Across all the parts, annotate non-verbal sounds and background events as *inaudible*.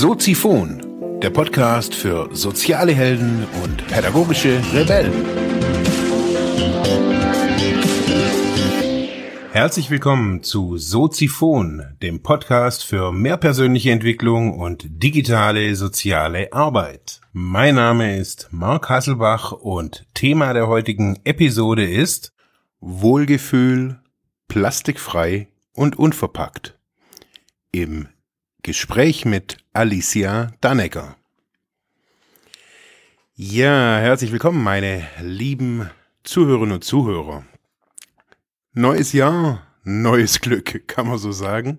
Soziphon, der Podcast für soziale Helden und pädagogische Rebellen. Herzlich willkommen zu Soziphon, dem Podcast für mehr persönliche Entwicklung und digitale soziale Arbeit. Mein Name ist Marc Hasselbach und Thema der heutigen Episode ist Wohlgefühl, plastikfrei und unverpackt. Im Gespräch mit Alicia Dannecker. Ja, herzlich willkommen, meine lieben Zuhörerinnen und Zuhörer. Neues Jahr, neues Glück, *laughs* kann man so sagen.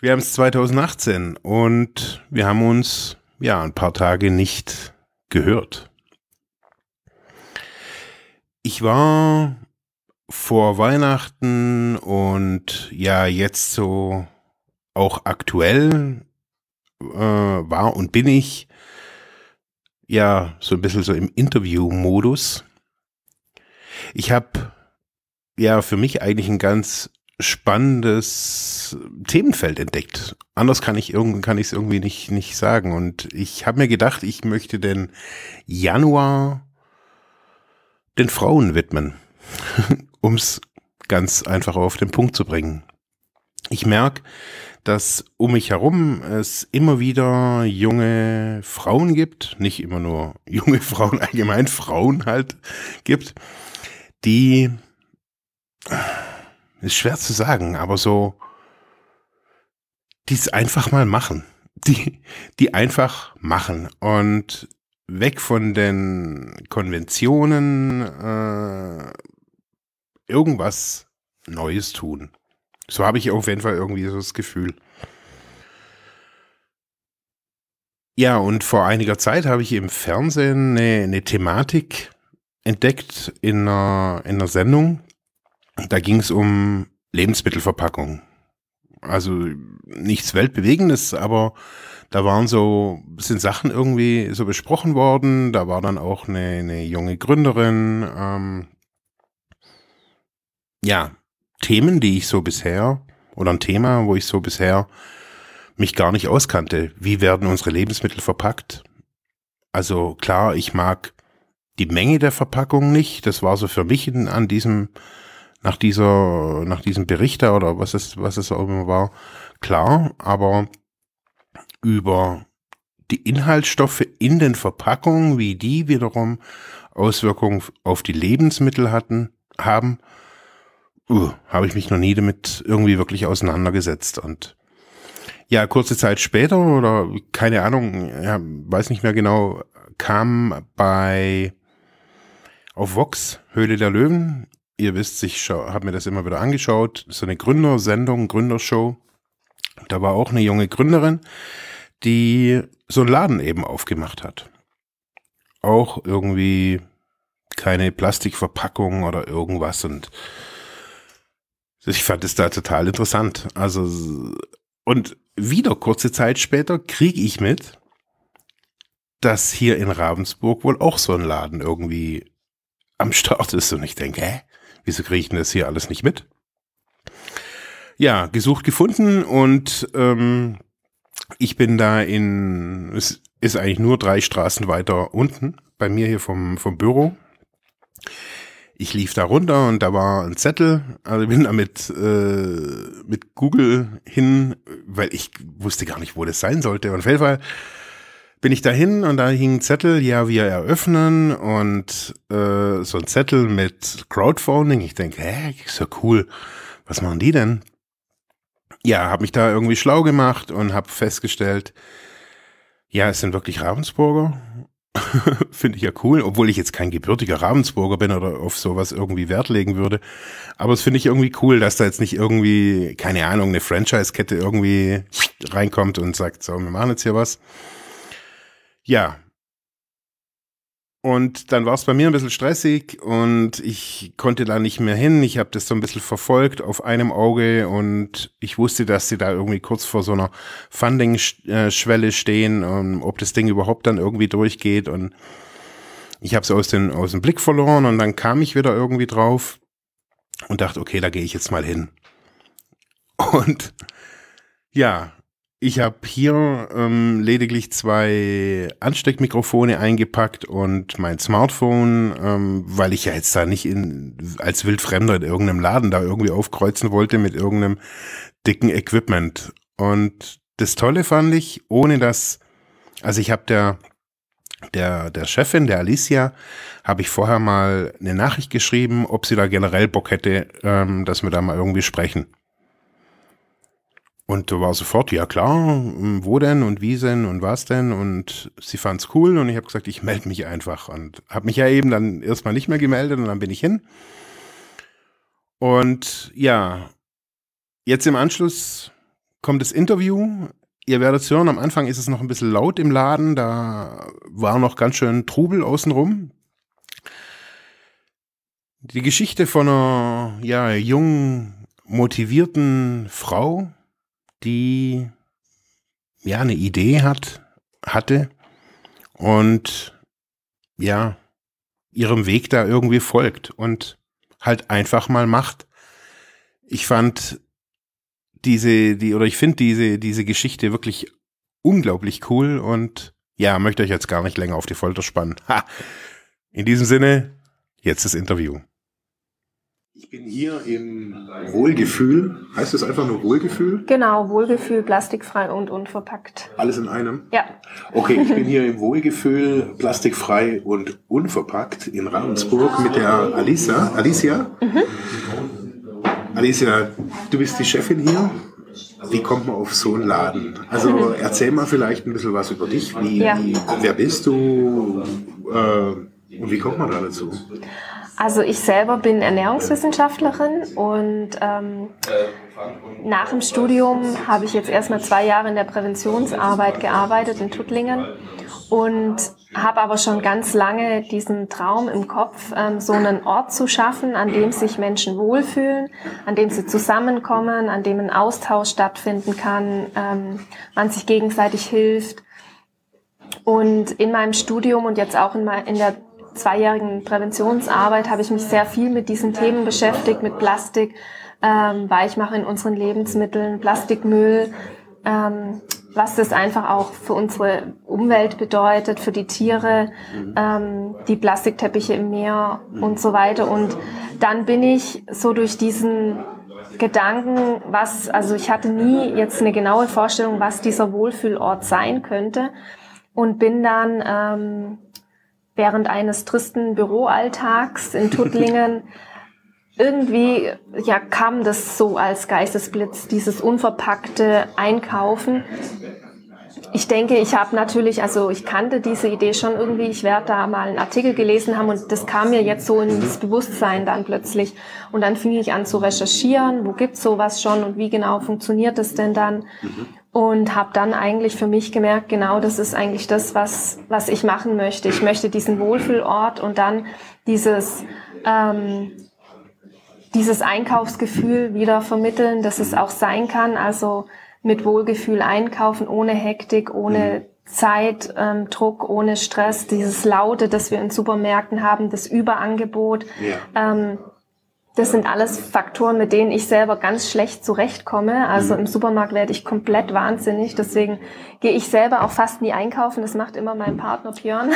Wir haben es 2018 und wir haben uns ja ein paar Tage nicht gehört. Ich war vor Weihnachten und ja, jetzt so auch aktuell äh, war und bin ich ja so ein bisschen so im Interview-Modus. Ich habe ja für mich eigentlich ein ganz spannendes Themenfeld entdeckt. Anders kann ich irgendwie kann ich es irgendwie nicht nicht sagen und ich habe mir gedacht, ich möchte den Januar den Frauen widmen, *laughs* um es ganz einfach auf den Punkt zu bringen. Ich merke, dass um mich herum es immer wieder junge Frauen gibt, nicht immer nur *laughs* junge Frauen, allgemein Frauen halt gibt, die, ist schwer zu sagen, aber so, die es einfach mal machen. *laughs* Die, die einfach machen und weg von den Konventionen äh, irgendwas Neues tun. So habe ich auf jeden Fall irgendwie so das Gefühl. Ja, und vor einiger Zeit habe ich im Fernsehen eine, eine Thematik entdeckt in einer, in einer Sendung. Da ging es um Lebensmittelverpackung. Also nichts Weltbewegendes, aber da waren so, sind Sachen irgendwie so besprochen worden. Da war dann auch eine, eine junge Gründerin. Ähm, ja, Themen, die ich so bisher, oder ein Thema, wo ich so bisher mich gar nicht auskannte. Wie werden unsere Lebensmittel verpackt? Also klar, ich mag die Menge der Verpackung nicht. Das war so für mich in, an diesem, nach dieser, nach diesem Bericht da oder was es, was es auch immer war, klar. Aber über die Inhaltsstoffe in den Verpackungen, wie die wiederum Auswirkungen auf die Lebensmittel hatten, haben, uh, habe ich mich noch nie damit irgendwie wirklich auseinandergesetzt. Und ja, kurze Zeit später oder keine Ahnung, ja, weiß nicht mehr genau, kam bei auf Vox Höhle der Löwen. Ihr wisst, ich habe mir das immer wieder angeschaut. So eine Gründersendung, Gründershow. Da war auch eine junge Gründerin, die so einen Laden eben aufgemacht hat. Auch irgendwie keine Plastikverpackung oder irgendwas und ich fand es da total interessant. Also, und wieder kurze Zeit später kriege ich mit, dass hier in Ravensburg wohl auch so ein Laden irgendwie am Start ist. Und ich denke, hä, wieso kriege ich denn das hier alles nicht mit? Ja, gesucht, gefunden und ähm, ich bin da in, es ist eigentlich nur drei Straßen weiter unten, bei mir hier vom, vom Büro ich lief da runter und da war ein Zettel. Also bin da mit, äh, mit Google hin, weil ich wusste gar nicht, wo das sein sollte. Und auf jeden Fall bin ich da hin und da hing ein Zettel, ja, wir eröffnen und äh, so ein Zettel mit Crowdfunding. Ich denke, hä, ist ja cool. Was machen die denn? Ja, habe mich da irgendwie schlau gemacht und habe festgestellt, ja, es sind wirklich Ravensburger *laughs* Finde ich ja cool, obwohl ich jetzt kein gebürtiger Ravensburger bin oder auf sowas irgendwie Wert legen würde. Aber es finde ich irgendwie cool, dass da jetzt nicht irgendwie, keine Ahnung, eine Franchise-Kette irgendwie reinkommt und sagt, so, wir machen jetzt hier was. Ja, und dann war es bei mir ein bisschen stressig und ich konnte da nicht mehr hin. Ich habe das so ein bisschen verfolgt auf einem Auge und ich wusste, dass sie da irgendwie kurz vor so einer Funding-Schwelle stehen, und ob das Ding überhaupt dann irgendwie durchgeht. Und ich habe es aus, den, aus dem Blick verloren und dann kam ich wieder irgendwie drauf und dachte, okay, da gehe ich jetzt mal hin. *laughs* Und ja, ich habe hier ähm, lediglich zwei Ansteckmikrofone eingepackt und mein Smartphone, ähm, weil ich ja jetzt da nicht in, als Wildfremder in irgendeinem Laden da irgendwie aufkreuzen wollte mit irgendeinem dicken Equipment. Und das Tolle fand ich, ohne dass, also ich habe der, der, der Chefin, der Alicia, habe ich vorher mal eine Nachricht geschrieben, ob sie da generell Bock hätte, ähm, dass wir da mal irgendwie sprechen. Und da war sofort, ja klar, wo denn und wie denn und was denn? Und sie fand es cool und ich habe gesagt, ich melde mich einfach. Und habe mich ja eben dann erstmal nicht mehr gemeldet und dann bin ich hin. Und ja, jetzt im Anschluss kommt das Interview. Ihr werdet hören, am Anfang ist es noch ein bisschen laut im Laden, da war noch ganz schön Trubel außenrum. Die Geschichte von einer ja, jungen, motivierten Frau, die ja eine Idee hat, hatte und ja, ihrem Weg da irgendwie folgt und halt einfach mal macht. Ich fand diese, die, oder ich finde diese, diese Geschichte wirklich unglaublich cool und ja, möchte euch jetzt gar nicht länger auf die Folter spannen. Ha. In diesem Sinne, jetzt das Interview. Ich bin hier im Wohlgefühl. Heißt das einfach nur Wohlgefühl? Genau, Wohlgefühl, plastikfrei und unverpackt. Alles in einem? Ja. Okay, ich bin hier im Wohlgefühl, plastikfrei und unverpackt in Ravensburg mit der Alicia. Alicia? Mhm. Alicia, du bist die Chefin hier. Wie kommt man auf so einen Laden? Also erzähl mal vielleicht ein bisschen was über dich. Wie, ja. wie wer bist du äh, und wie kommt man da dazu? Also ich selber bin Ernährungswissenschaftlerin und ähm, nach dem Studium habe ich jetzt erstmal zwei Jahre in der Präventionsarbeit gearbeitet in Tuttlingen und habe aber schon ganz lange diesen Traum im Kopf, ähm, so einen Ort zu schaffen, an dem sich Menschen wohlfühlen, an dem sie zusammenkommen, an dem ein Austausch stattfinden kann, ähm, man sich gegenseitig hilft. Und in meinem Studium und jetzt auch in, in der zweijährigen Präventionsarbeit habe ich mich sehr viel mit diesen Themen beschäftigt, mit Plastik, ähm, Weichmacher in unseren Lebensmitteln, Plastikmüll, ähm, was das einfach auch für unsere Umwelt bedeutet, für die Tiere, ähm, die Plastikteppiche im Meer und so weiter. Und dann bin ich so durch diesen Gedanken, was, also ich hatte nie jetzt eine genaue Vorstellung, was dieser Wohlfühlort sein könnte und bin dann ähm, während eines tristen Büroalltags in Tuttlingen *laughs* irgendwie ja kam das so als Geistesblitz dieses unverpackte Einkaufen. Ich denke, ich habe natürlich, also ich kannte diese Idee schon irgendwie. Ich werde da mal einen Artikel gelesen haben und das kam mir jetzt so ins Bewusstsein dann plötzlich. Und dann fing ich an zu recherchieren, wo gibt's sowas schon und wie genau funktioniert das denn dann? Und habe dann eigentlich für mich gemerkt, genau das ist eigentlich das, was, was ich machen möchte. Ich möchte diesen Wohlfühlort und dann dieses, ähm, dieses Einkaufsgefühl wieder vermitteln, dass es auch sein kann, also mit Wohlgefühl einkaufen, ohne Hektik, ohne Zeitdruck, ähm, Druck, ohne Stress, dieses Laute, das wir in Supermärkten haben, das Überangebot. Ja. Ähm, das sind alles Faktoren, mit denen ich selber ganz schlecht zurechtkomme. Also mhm. im Supermarkt werde ich komplett wahnsinnig. Deswegen gehe ich selber auch fast nie einkaufen. Das macht immer mein Partner Björn.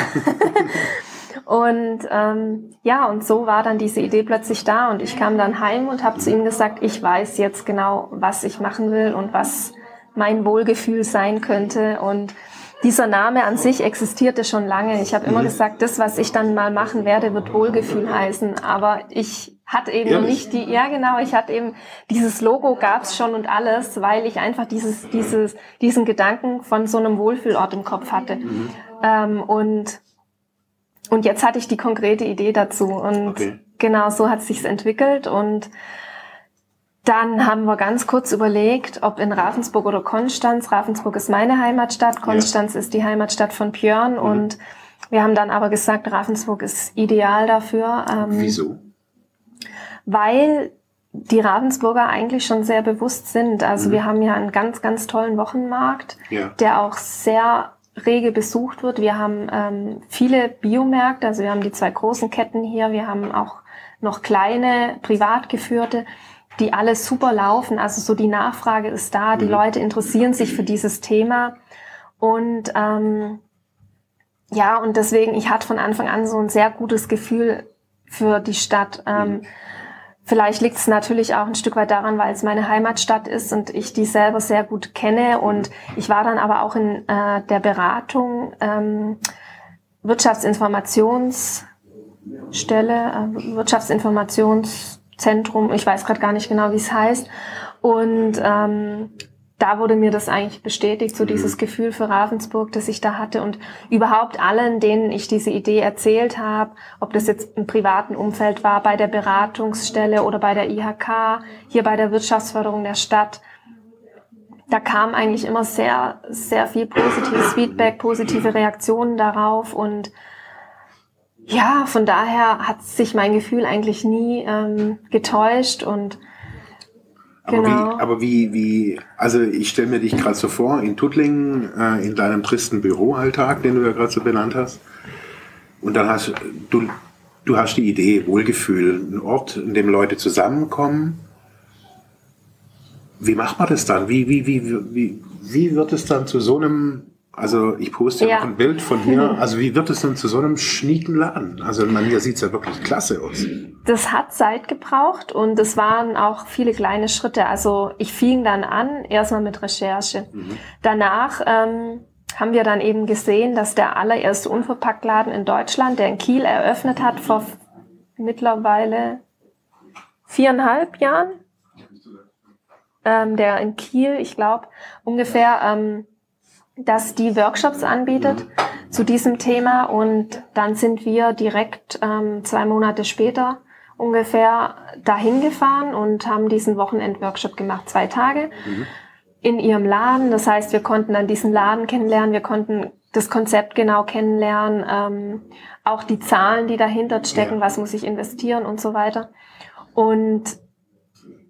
*laughs* und ähm, ja, und so war dann diese Idee plötzlich da. Und ich kam dann heim und habe zu ihm gesagt, ich weiß jetzt genau, was ich machen will und was mein Wohlgefühl sein könnte. Und dieser Name an sich existierte schon lange. Ich habe immer mhm. gesagt, das, was ich dann mal machen werde, wird Wohlgefühl heißen. Aber ich hatte eben Ehrlich? nicht die, ja genau, ich hatte eben dieses Logo gab's schon und alles, weil ich einfach dieses, dieses, diesen Gedanken von so einem Wohlfühlort im Kopf hatte. Mhm. Ähm, und und jetzt hatte ich die konkrete Idee dazu und okay. genau so hat es sich entwickelt und dann haben wir ganz kurz überlegt, ob in Ravensburg oder Konstanz. Ravensburg ist meine Heimatstadt, Konstanz ja. ist die Heimatstadt von Björn mhm. und wir haben dann aber gesagt, Ravensburg ist ideal dafür. Ähm, Wieso? Weil die Ravensburger eigentlich schon sehr bewusst sind. Also mhm. wir haben ja einen ganz, ganz tollen Wochenmarkt, ja. der auch sehr rege besucht wird. Wir haben ähm, viele Biomärkte, also wir haben die zwei großen Ketten hier, wir haben auch noch kleine, privat geführte. die alle super laufen. Also so die Nachfrage ist da, die mhm. Leute interessieren sich für dieses Thema. Und ähm, ja, und deswegen, ich hatte von Anfang an so ein sehr gutes Gefühl für die Stadt. Ähm, mhm. Vielleicht liegt es natürlich auch ein Stück weit daran, weil es meine Heimatstadt ist und ich die selber sehr gut kenne. Und ich war dann aber auch in äh, der Beratung ähm, Wirtschaftsinformationsstelle, äh, Wirtschaftsinformationszentrum, ich weiß gerade gar nicht genau, wie es heißt. Und ähm, da wurde mir das eigentlich bestätigt, so mhm. dieses Gefühl für Ravensburg, das ich da hatte und überhaupt allen, denen ich diese Idee erzählt habe, ob das jetzt im privaten Umfeld war, bei der Beratungsstelle oder bei der IHK, hier bei der Wirtschaftsförderung der Stadt, da kam eigentlich immer sehr, sehr viel positives Feedback, positive Reaktionen darauf und ja, von daher hat sich mein Gefühl eigentlich nie ähm, getäuscht und aber, genau. wie, aber wie, wie, also ich stelle mir dich gerade so vor, in Tuttlingen, äh, in deinem tristen Büroalltag, den du ja gerade so benannt hast. Und dann hast du, du hast die Idee, Wohlgefühl, ein Ort, in dem Leute zusammenkommen. Wie macht man das dann? Wie, wie, wie, wie, wie wird es dann zu so einem also ich poste ja. noch ein Bild von hier. Also wie wird es denn zu so einem schnieken Laden? Also man, hier sieht es ja wirklich klasse aus. Das hat Zeit gebraucht und es waren auch viele kleine Schritte. Also ich fing dann an, erstmal mit Recherche. Mhm. Danach ähm, haben wir dann eben gesehen, dass der allererste Unverpacktladen in Deutschland, der in Kiel eröffnet hat, vor mittlerweile viereinhalb Jahren, ähm, der in Kiel, ich glaube, ungefähr... Ähm, dass die Workshops anbietet zu diesem Thema und dann sind wir direkt ähm, zwei Monate später ungefähr dahin gefahren und haben diesen Wochenend-Workshop gemacht, zwei Tage mhm. in ihrem Laden. Das heißt, wir konnten dann diesen Laden kennenlernen, wir konnten das Konzept genau kennenlernen, ähm, auch die Zahlen, die dahinter stecken, ja. was muss ich investieren und so weiter. Und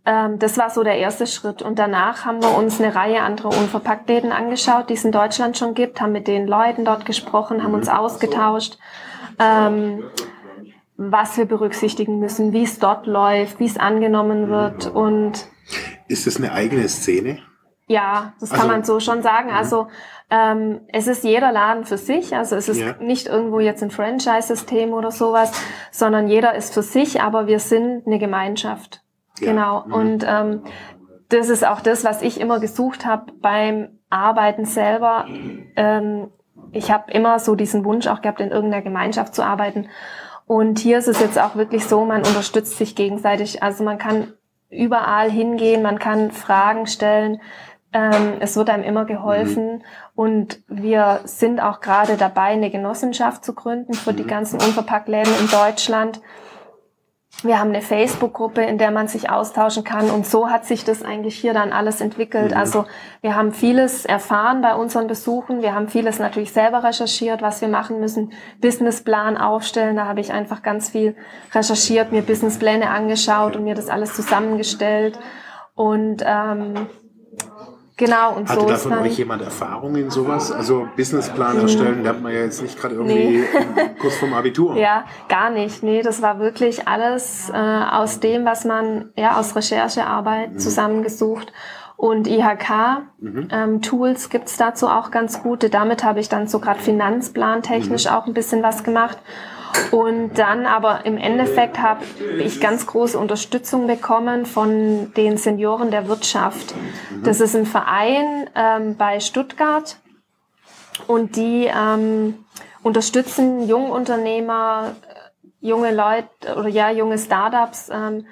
ähm, das war so der erste Schritt. Und danach haben wir uns eine Reihe anderer Unverpacktläden angeschaut, die es in Deutschland schon gibt, haben mit den Leuten dort gesprochen, haben uns ausgetauscht, ähm, was wir berücksichtigen müssen, wie es dort läuft, wie es angenommen wird. Und ist das eine eigene Szene? Ja, das also, kann man so schon sagen. Mhm. Also ähm, es ist jeder Laden für sich, also es ist ja. nicht irgendwo jetzt ein Franchise-System oder sowas, sondern jeder ist für sich, aber wir sind eine Gemeinschaft. Genau. Mhm. Und ähm, das ist auch das, was ich immer gesucht habe beim Arbeiten selber. Ähm, ich habe immer so diesen Wunsch auch gehabt, in irgendeiner Gemeinschaft zu arbeiten. Und hier ist es jetzt auch wirklich so, man unterstützt sich gegenseitig. Also man kann überall hingehen, man kann Fragen stellen. Ähm, es wird einem immer geholfen. Mhm. Und wir sind auch gerade dabei, eine Genossenschaft zu gründen für die mhm. ganzen Unverpacktläden in Deutschland. Wir haben eine Facebook-Gruppe, in der man sich austauschen kann. Und so hat sich das eigentlich hier dann alles entwickelt. Mhm. Also wir haben vieles erfahren bei unseren Besuchen. Wir haben vieles natürlich selber recherchiert, was wir machen müssen. Businessplan aufstellen. Da habe ich einfach ganz viel recherchiert, mir Businesspläne angeschaut und mir das alles zusammengestellt. Und ähm, Genau, und Hatte so da von euch jemand Erfahrung in sowas? Also Businessplan erstellen lernt man ja jetzt nicht gerade irgendwie nee. *laughs* kurz vorm Abitur. Ja, gar nicht. Nee, das war wirklich alles äh, aus dem, was man ja aus Recherchearbeit mhm. zusammengesucht. Und IHK-Tools mhm. ähm, gibt's dazu auch ganz gute. Damit habe ich dann so gerade finanzplantechnisch mhm. auch ein bisschen was gemacht. Und dann aber im Endeffekt habe ich ganz große Unterstützung bekommen von den Senioren der Wirtschaft. Das ist ein Verein ähm, bei Stuttgart und die ähm, unterstützen Jungunternehmer, junge Leute oder ja, junge Startups ähm,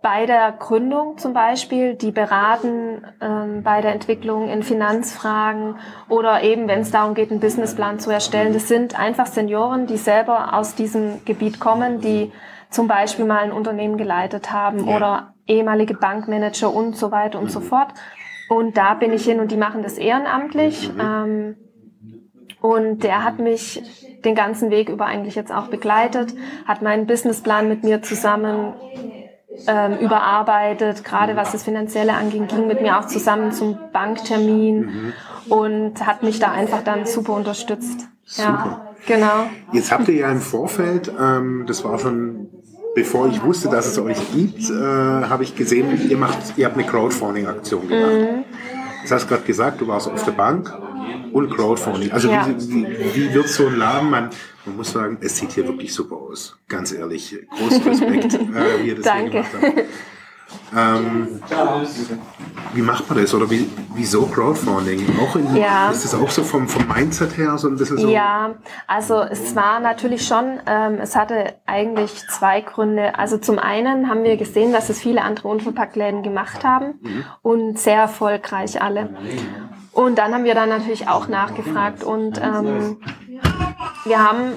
bei der Gründung zum Beispiel, die beraten ähm, bei der Entwicklung in Finanzfragen oder eben, wenn es darum geht, einen Businessplan zu erstellen. Das sind einfach Senioren, die selber aus diesem Gebiet kommen, die zum Beispiel mal ein Unternehmen geleitet haben ja. oder ehemalige Bankmanager und so weiter und mhm. so fort. Und da bin ich hin und die machen das ehrenamtlich. Mhm. Ähm, und der hat mich den ganzen Weg über eigentlich jetzt auch begleitet, hat meinen Businessplan mit mir zusammen ähm, überarbeitet, gerade was das Finanzielle anging, ging mit mir auch zusammen zum Banktermin mhm. und hat mich da einfach dann super unterstützt. Super. Ja, genau. Jetzt habt ihr ja im Vorfeld, ähm, das war schon bevor ich wusste, dass es euch gibt, äh, habe ich gesehen, ihr macht, ihr habt eine Crowdfunding-Aktion gemacht. Mhm. Das hast gerade gesagt, du warst auf der Bank und Crowdfunding. Also ja. wie, wie, wie, wird so ein Laden, man, man muss sagen, es sieht hier wirklich super aus. Ganz ehrlich, großen Respekt, äh, wie ihr das Danke. gemacht habt. Ähm, wie macht man das oder wie, wieso Crowdfunding? Auch in, ja. Ist das auch so vom, vom Mindset her so ein bisschen so? Ja, also es war natürlich schon, ähm, es hatte eigentlich zwei Gründe. Also zum einen haben wir gesehen, dass es viele andere Unverpacktläden gemacht haben mhm. und sehr erfolgreich alle. Und dann haben wir dann natürlich auch nachgefragt und ähm, wir haben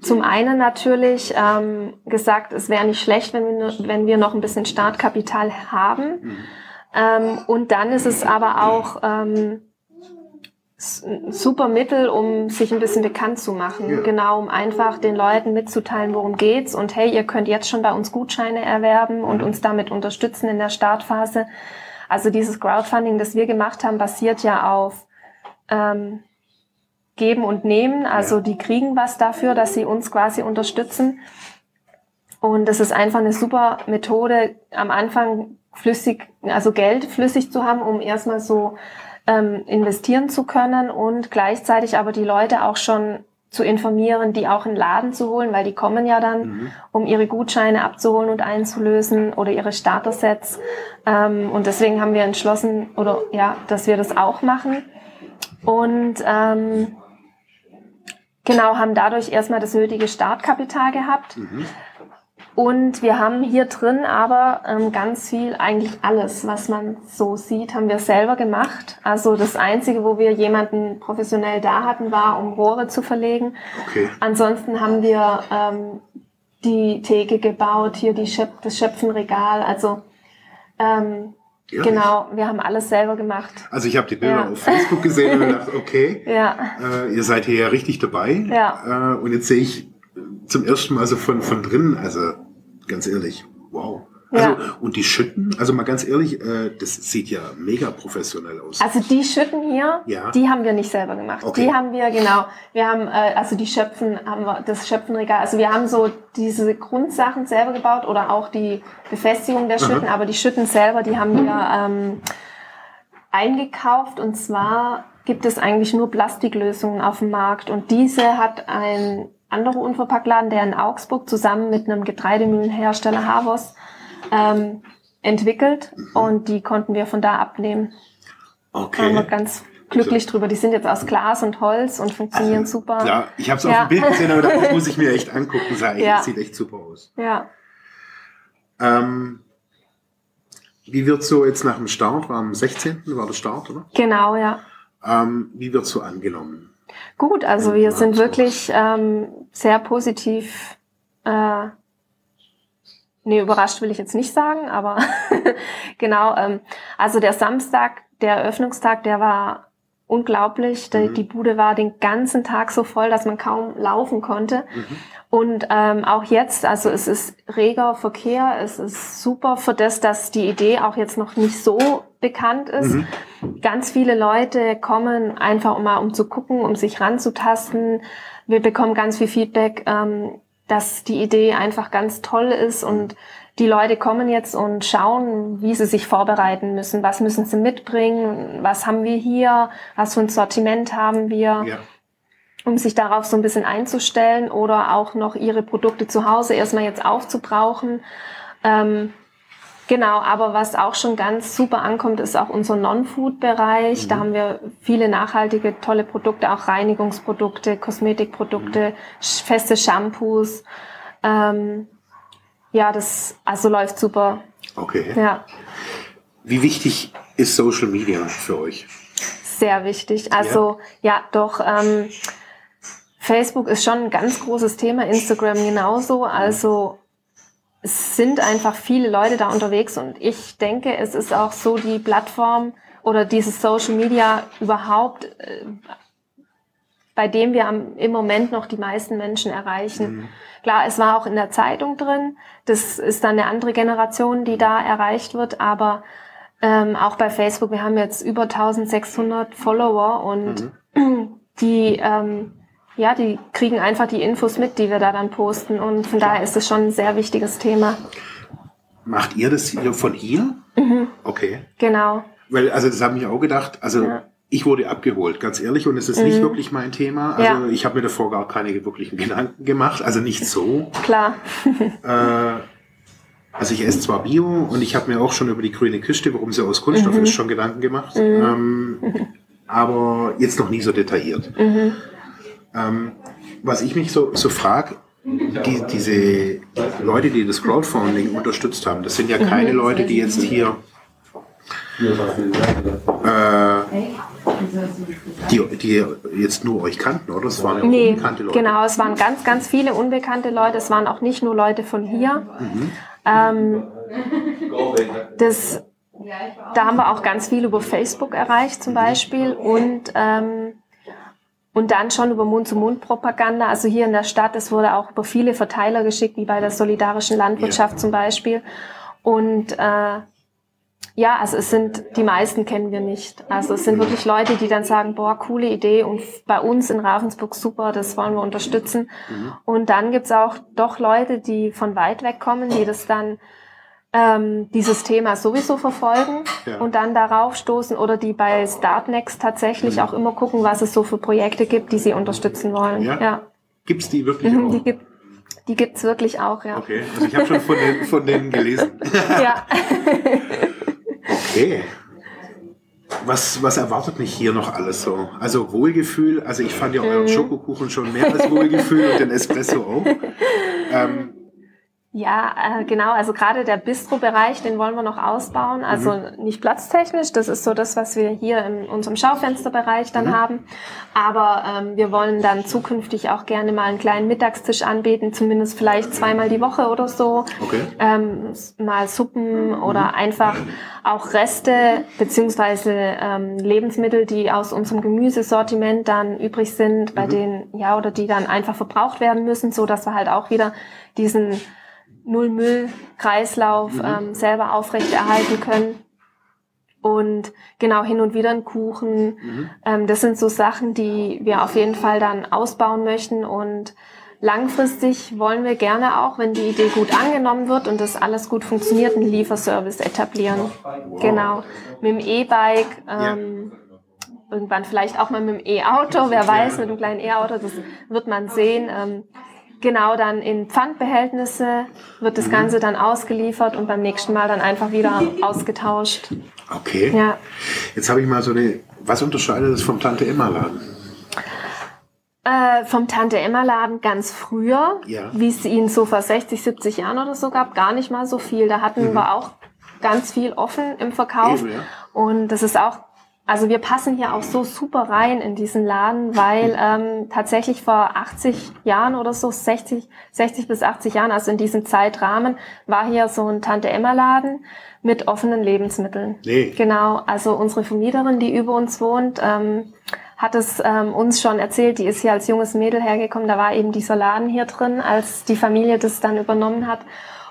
zum einen natürlich ähm, gesagt, es wäre nicht schlecht, wenn wir, wenn wir noch ein bisschen Startkapital haben. Mhm. Ähm, und dann ist es aber auch ähm, ein super Mittel, um sich ein bisschen bekannt zu machen. Ja. Genau, um einfach den Leuten mitzuteilen, worum geht's und hey, ihr könnt jetzt schon bei uns Gutscheine erwerben und mhm. uns damit unterstützen in der Startphase. Also dieses Crowdfunding, das wir gemacht haben, basiert ja auf ähm, Geben und Nehmen. Also die kriegen was dafür, dass sie uns quasi unterstützen. Und das ist einfach eine super Methode, am Anfang flüssig, also Geld flüssig zu haben, um erstmal so ähm, investieren zu können und gleichzeitig aber die Leute auch schon zu informieren, die auch in Laden zu holen, weil die kommen ja dann, mhm. um ihre Gutscheine abzuholen und einzulösen oder ihre Starter-Sets. Ähm, und deswegen haben wir entschlossen, oder ja, dass wir das auch machen. Und ähm, genau, haben dadurch erstmal das nötige Startkapital gehabt. Mhm. Und wir haben hier drin aber ähm, ganz viel, eigentlich alles, was man so sieht, haben wir selber gemacht. Also das Einzige, wo wir jemanden professionell da hatten, war, um Rohre zu verlegen. Okay. Ansonsten haben wir ähm, die Theke gebaut, hier die Schöp das Schöpfenregal. Also ähm, Ehrlich? Genau, wir haben alles selber gemacht. Also ich habe die Bilder ja. auf Facebook gesehen und gedacht, *laughs* okay, ja. äh, ihr seid hier ja richtig dabei. Ja. Äh, und jetzt sehe ich zum ersten Mal so von, von drinnen, also ganz ehrlich, wow. Also, ja. und die Schütten, also mal ganz ehrlich, äh, das sieht ja mega professionell aus. Also die Schütten hier, ja. die haben wir nicht selber gemacht. Okay. Die haben wir, genau, wir haben, äh, also die Schöpfen, haben wir, das Schöpfenregal, also wir haben so diese Grundsachen selber gebaut oder auch die Befestigung der Schütten, Aha. aber die Schütten selber, die haben wir ähm, eingekauft und zwar gibt es eigentlich nur Plastiklösungen auf dem Markt und diese hat ein anderer Unverpacktladen, der in Augsburg zusammen mit einem Getreidemühlenhersteller Havos ähm, entwickelt und die konnten wir von da abnehmen. Okay. Da waren wir ganz glücklich drüber. Die sind jetzt aus Glas und Holz und funktionieren also, super. Ja, ich habe es ja. auf dem Bild gesehen, aber das muss ich mir echt *laughs* angucken. Das, ja. sieht echt super aus. Ja. Ähm, wie wird so jetzt nach dem Start, am 16. war der Start, oder? Genau, ja. Ähm, wie wird so angenommen? Gut, also wir sind wirklich ähm, sehr positiv äh, Nee, überrascht will ich jetzt nicht sagen, aber *laughs* genau. Ähm, also der Samstag, der Eröffnungstag, der war unglaublich. Die, mhm. die Bude war den ganzen Tag so voll, dass man kaum laufen konnte. Mhm. Und ähm, auch jetzt, also es ist reger Verkehr, es ist super für das, dass die Idee auch jetzt noch nicht so bekannt ist. Mhm. Ganz viele Leute kommen einfach mal, um zu gucken, um sich ranzutasten. Wir bekommen ganz viel Feedback. Ähm, dass die Idee einfach ganz toll ist und die Leute kommen jetzt und schauen, wie sie sich vorbereiten müssen. Was müssen sie mitbringen? Was haben wir hier? Was für ein Sortiment haben wir? Ja. Um sich darauf so ein bisschen einzustellen oder auch noch ihre Produkte zu Hause erstmal jetzt aufzubrauchen. Ähm, Genau, aber was auch schon ganz super ankommt, ist auch unser Non-Food-Bereich. Mhm. Da haben wir viele nachhaltige, tolle Produkte, auch Reinigungsprodukte, Kosmetikprodukte, mhm. feste Shampoos. Ähm, ja, das also läuft super. Okay. Ja. Wie wichtig ist Social Media für euch? Sehr wichtig. Also ja, ja doch. Ähm, Facebook ist schon ein ganz großes Thema, Instagram genauso. Also es sind einfach viele Leute da unterwegs und ich denke, es ist auch so die Plattform oder dieses Social Media überhaupt, äh, bei dem wir am, im Moment noch die meisten Menschen erreichen. Mhm. Klar, es war auch in der Zeitung drin. Das ist dann eine andere Generation, die da erreicht wird. Aber ähm, auch bei Facebook, wir haben jetzt über 1600 Follower und mhm. *clears throat* die ähm, ja, die kriegen einfach die Infos mit, die wir da dann posten. Und von daher ist es schon ein sehr wichtiges Thema. Macht ihr das hier von hier? Mhm. Okay. Genau. Weil, also das habe ich auch gedacht, also ja. ich wurde abgeholt, ganz ehrlich, und es ist mhm. nicht wirklich mein Thema. Also ja. ich habe mir davor gar keine wirklichen Gedanken gemacht, also nicht so. Klar. *laughs* äh, also ich esse zwar Bio und ich habe mir auch schon über die grüne Kiste, warum sie aus Kunststoff mhm. ist, schon Gedanken gemacht. Mhm. Ähm, aber jetzt noch nie so detailliert. Ähm, was ich mich so, so frage, die, diese Leute, die das Crowdfunding unterstützt haben, das sind ja keine mhm. Leute, die jetzt hier äh, die, die jetzt nur euch kannten, oder? Es waren nee, unbekannte Leute. Genau, es waren ganz, ganz viele unbekannte Leute. Es waren auch nicht nur Leute von hier. Mhm. Ähm, das, da haben wir auch ganz viel über Facebook erreicht zum Beispiel und ähm, und dann schon über Mund-zu-Mund-Propaganda. Also hier in der Stadt, es wurde auch über viele Verteiler geschickt, wie bei der solidarischen Landwirtschaft ja. zum Beispiel. Und äh, ja, also es sind, die meisten kennen wir nicht. Also es sind wirklich Leute, die dann sagen, boah, coole Idee und bei uns in Ravensburg super, das wollen wir unterstützen. Mhm. Und dann gibt's auch doch Leute, die von weit weg kommen, die das dann ähm, dieses Thema sowieso verfolgen ja. und dann darauf stoßen oder die bei Startnext tatsächlich mhm. auch immer gucken, was es so für Projekte gibt, die sie unterstützen wollen. Ja. ja. Gibt's die wirklich mhm, auch? Die gibt die gibt's wirklich auch, ja. Okay, also ich habe schon von, den, von denen gelesen. *laughs* ja. okay. Was, was erwartet mich hier noch alles so? Also Wohlgefühl, also ich fand ja euren mhm. Schokokuchen schon mehr als Wohlgefühl und den Espresso auch. Ähm, ja, äh, genau. Also gerade der Bistro-Bereich, den wollen wir noch ausbauen. Also mhm. nicht platztechnisch, das ist so das, was wir hier in unserem Schaufensterbereich dann mhm. haben. Aber ähm, wir wollen dann zukünftig auch gerne mal einen kleinen Mittagstisch anbieten, zumindest vielleicht zweimal die Woche oder so. Okay. Ähm, mal Suppen mhm. oder einfach auch Reste beziehungsweise ähm, Lebensmittel, die aus unserem Gemüsesortiment dann übrig sind, bei mhm. denen ja oder die dann einfach verbraucht werden müssen, so dass wir halt auch wieder diesen Null-Müll-Kreislauf mhm. ähm, selber aufrechterhalten können. Und genau hin und wieder ein Kuchen. Mhm. Ähm, das sind so Sachen, die wir auf jeden Fall dann ausbauen möchten. Und langfristig wollen wir gerne auch, wenn die Idee gut angenommen wird und das alles gut funktioniert, einen Lieferservice etablieren. Wow. Genau. Mit dem E-Bike. Ähm, ja irgendwann vielleicht auch mal mit dem E-Auto, wer weiß, mit einem kleinen E-Auto, das wird man sehen. Genau, dann in Pfandbehältnisse wird das mhm. Ganze dann ausgeliefert und beim nächsten Mal dann einfach wieder ausgetauscht. Okay. Ja. Jetzt habe ich mal so eine, was unterscheidet es vom Tante Emma Laden? Äh, vom Tante Emma Laden ganz früher, ja. wie es ihn so vor 60, 70 Jahren oder so gab, gar nicht mal so viel. Da hatten mhm. wir auch ganz viel offen im Verkauf. Eben, ja. Und das ist auch also wir passen hier auch so super rein in diesen Laden, weil *laughs* ähm, tatsächlich vor 80 Jahren oder so, 60, 60 bis 80 Jahren, also in diesem Zeitrahmen, war hier so ein Tante-Emma-Laden mit offenen Lebensmitteln. Nee. Genau, also unsere Vermieterin, die über uns wohnt, ähm, hat es ähm, uns schon erzählt, die ist hier als junges Mädel hergekommen, da war eben dieser Laden hier drin, als die Familie das dann übernommen hat.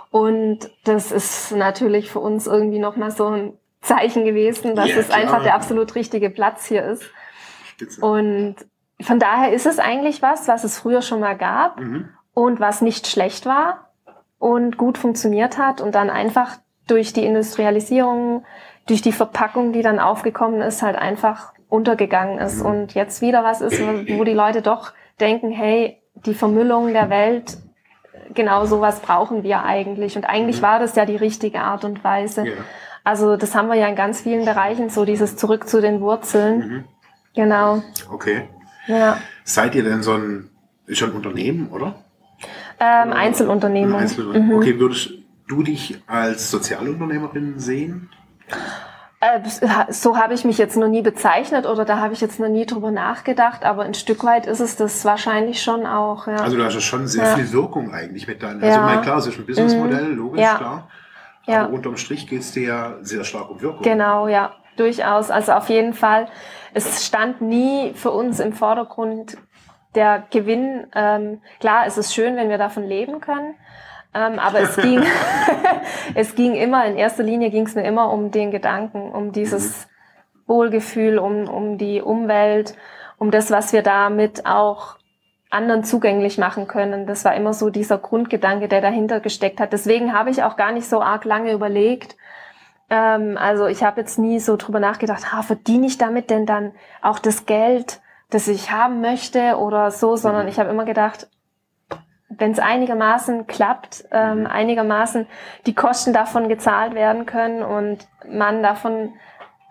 Und das ist natürlich für uns irgendwie nochmal so ein Zeichen gewesen, dass ja, es einfach der absolut richtige Platz hier ist. Spitze. Und von daher ist es eigentlich was, was es früher schon mal gab mhm. und was nicht schlecht war und gut funktioniert hat und dann einfach durch die Industrialisierung, durch die Verpackung, die dann aufgekommen ist, halt einfach untergegangen ist mhm. und jetzt wieder was ist, wo die Leute doch denken, hey, die Vermüllung der Welt, genau sowas brauchen wir eigentlich. Und eigentlich mhm. war das ja die richtige Art und Weise. Ja. Also das haben wir ja in ganz vielen Bereichen, so dieses Zurück zu den Wurzeln. Mhm. Genau. Okay. Ja. Seid ihr denn so ein, schon Unternehmen, oder? Ähm, Einzelunternehmer. Einzelunternehmer. Mhm. Okay, würdest du dich als Sozialunternehmerin sehen? Äh, so habe ich mich jetzt noch nie bezeichnet oder da habe ich jetzt noch nie drüber nachgedacht, aber ein Stück weit ist es das wahrscheinlich schon auch. Ja. Also du hast ja schon sehr ja. viel Wirkung eigentlich mit deinem. Also ja. mein klar, es ist ein Businessmodell, mhm. logisch, klar. Ja. Aber unterm Strich geht es dir ja sehr stark um Wirkung. Genau, ja, durchaus. Also auf jeden Fall. Es stand nie für uns im Vordergrund der Gewinn. Ähm, klar, es ist schön, wenn wir davon leben können. Ähm, aber es ging, *laughs* *laughs* es ging immer, in erster Linie ging es mir immer um den Gedanken, um dieses mhm. Wohlgefühl, um, um die Umwelt, um das, was wir damit auch anderen zugänglich machen können. Das war immer so dieser Grundgedanke, der dahinter gesteckt hat. Deswegen habe ich auch gar nicht so arg lange überlegt. Ähm, also ich habe jetzt nie so drüber nachgedacht, ha, verdiene ich damit denn dann auch das Geld, das ich haben möchte oder so, sondern mhm. ich habe immer gedacht, wenn es einigermaßen klappt, ähm, mhm. einigermaßen die Kosten davon gezahlt werden können und man davon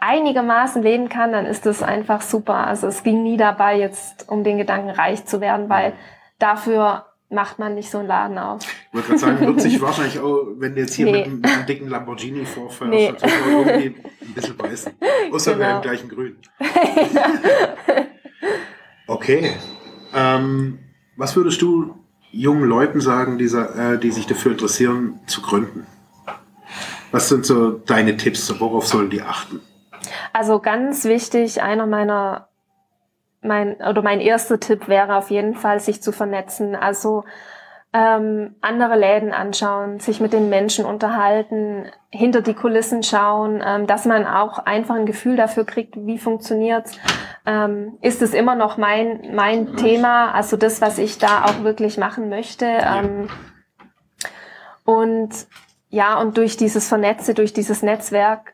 einigermaßen leben kann, dann ist das einfach super. Also es ging nie dabei, jetzt um den Gedanken reich zu werden, weil dafür macht man nicht so einen Laden auf. Ich wollte gerade sagen, wird sich *laughs* wahrscheinlich auch, wenn du jetzt hier nee. mit, einem, mit, einem, dicken Lamborghini vorfährst, nee. irgendwie ein bisschen beißen. *laughs* Außer genau. wir im gleichen Grün. *laughs* okay. Ähm, was würdest du jungen Leuten sagen, die, äh, die sich dafür interessieren, zu gründen? Was sind so deine Tipps? Worauf sollen die achten? Also ganz wichtig, einer meiner mein oder mein erster Tipp wäre auf jeden Fall, sich zu vernetzen. Also ähm, andere Läden anschauen, sich mit den Menschen unterhalten, hinter die Kulissen schauen, ähm, dass man auch einfach ein Gefühl dafür kriegt, wie funktioniert's. Ähm, ist es immer noch mein mein Thema, also das, was ich da auch wirklich machen möchte. Ähm, und ja, und durch dieses Vernetze, durch dieses Netzwerk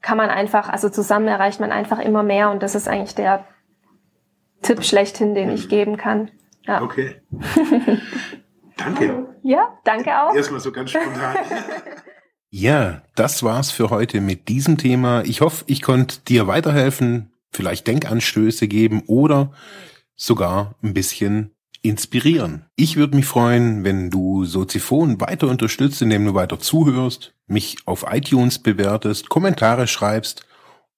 kann man einfach, also zusammen erreicht man einfach immer mehr und das ist eigentlich der Tipp schlechthin, den ich geben kann. Ja. Okay. *laughs* danke. Ja, danke auch. Erstmal so ganz spontan. *laughs* Ja, das war's für heute mit diesem Thema. Ich hoffe, ich konnte dir weiterhelfen, vielleicht Denkanstöße geben oder sogar ein bisschen inspirieren. Ich würde mich freuen, wenn du Soziphon weiter unterstützt, indem du weiter zuhörst, mich auf iTunes bewertest, Kommentare schreibst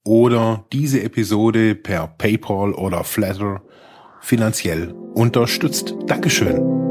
oder diese Episode per PayPal oder Flatter finanziell unterstützt. Dankeschön.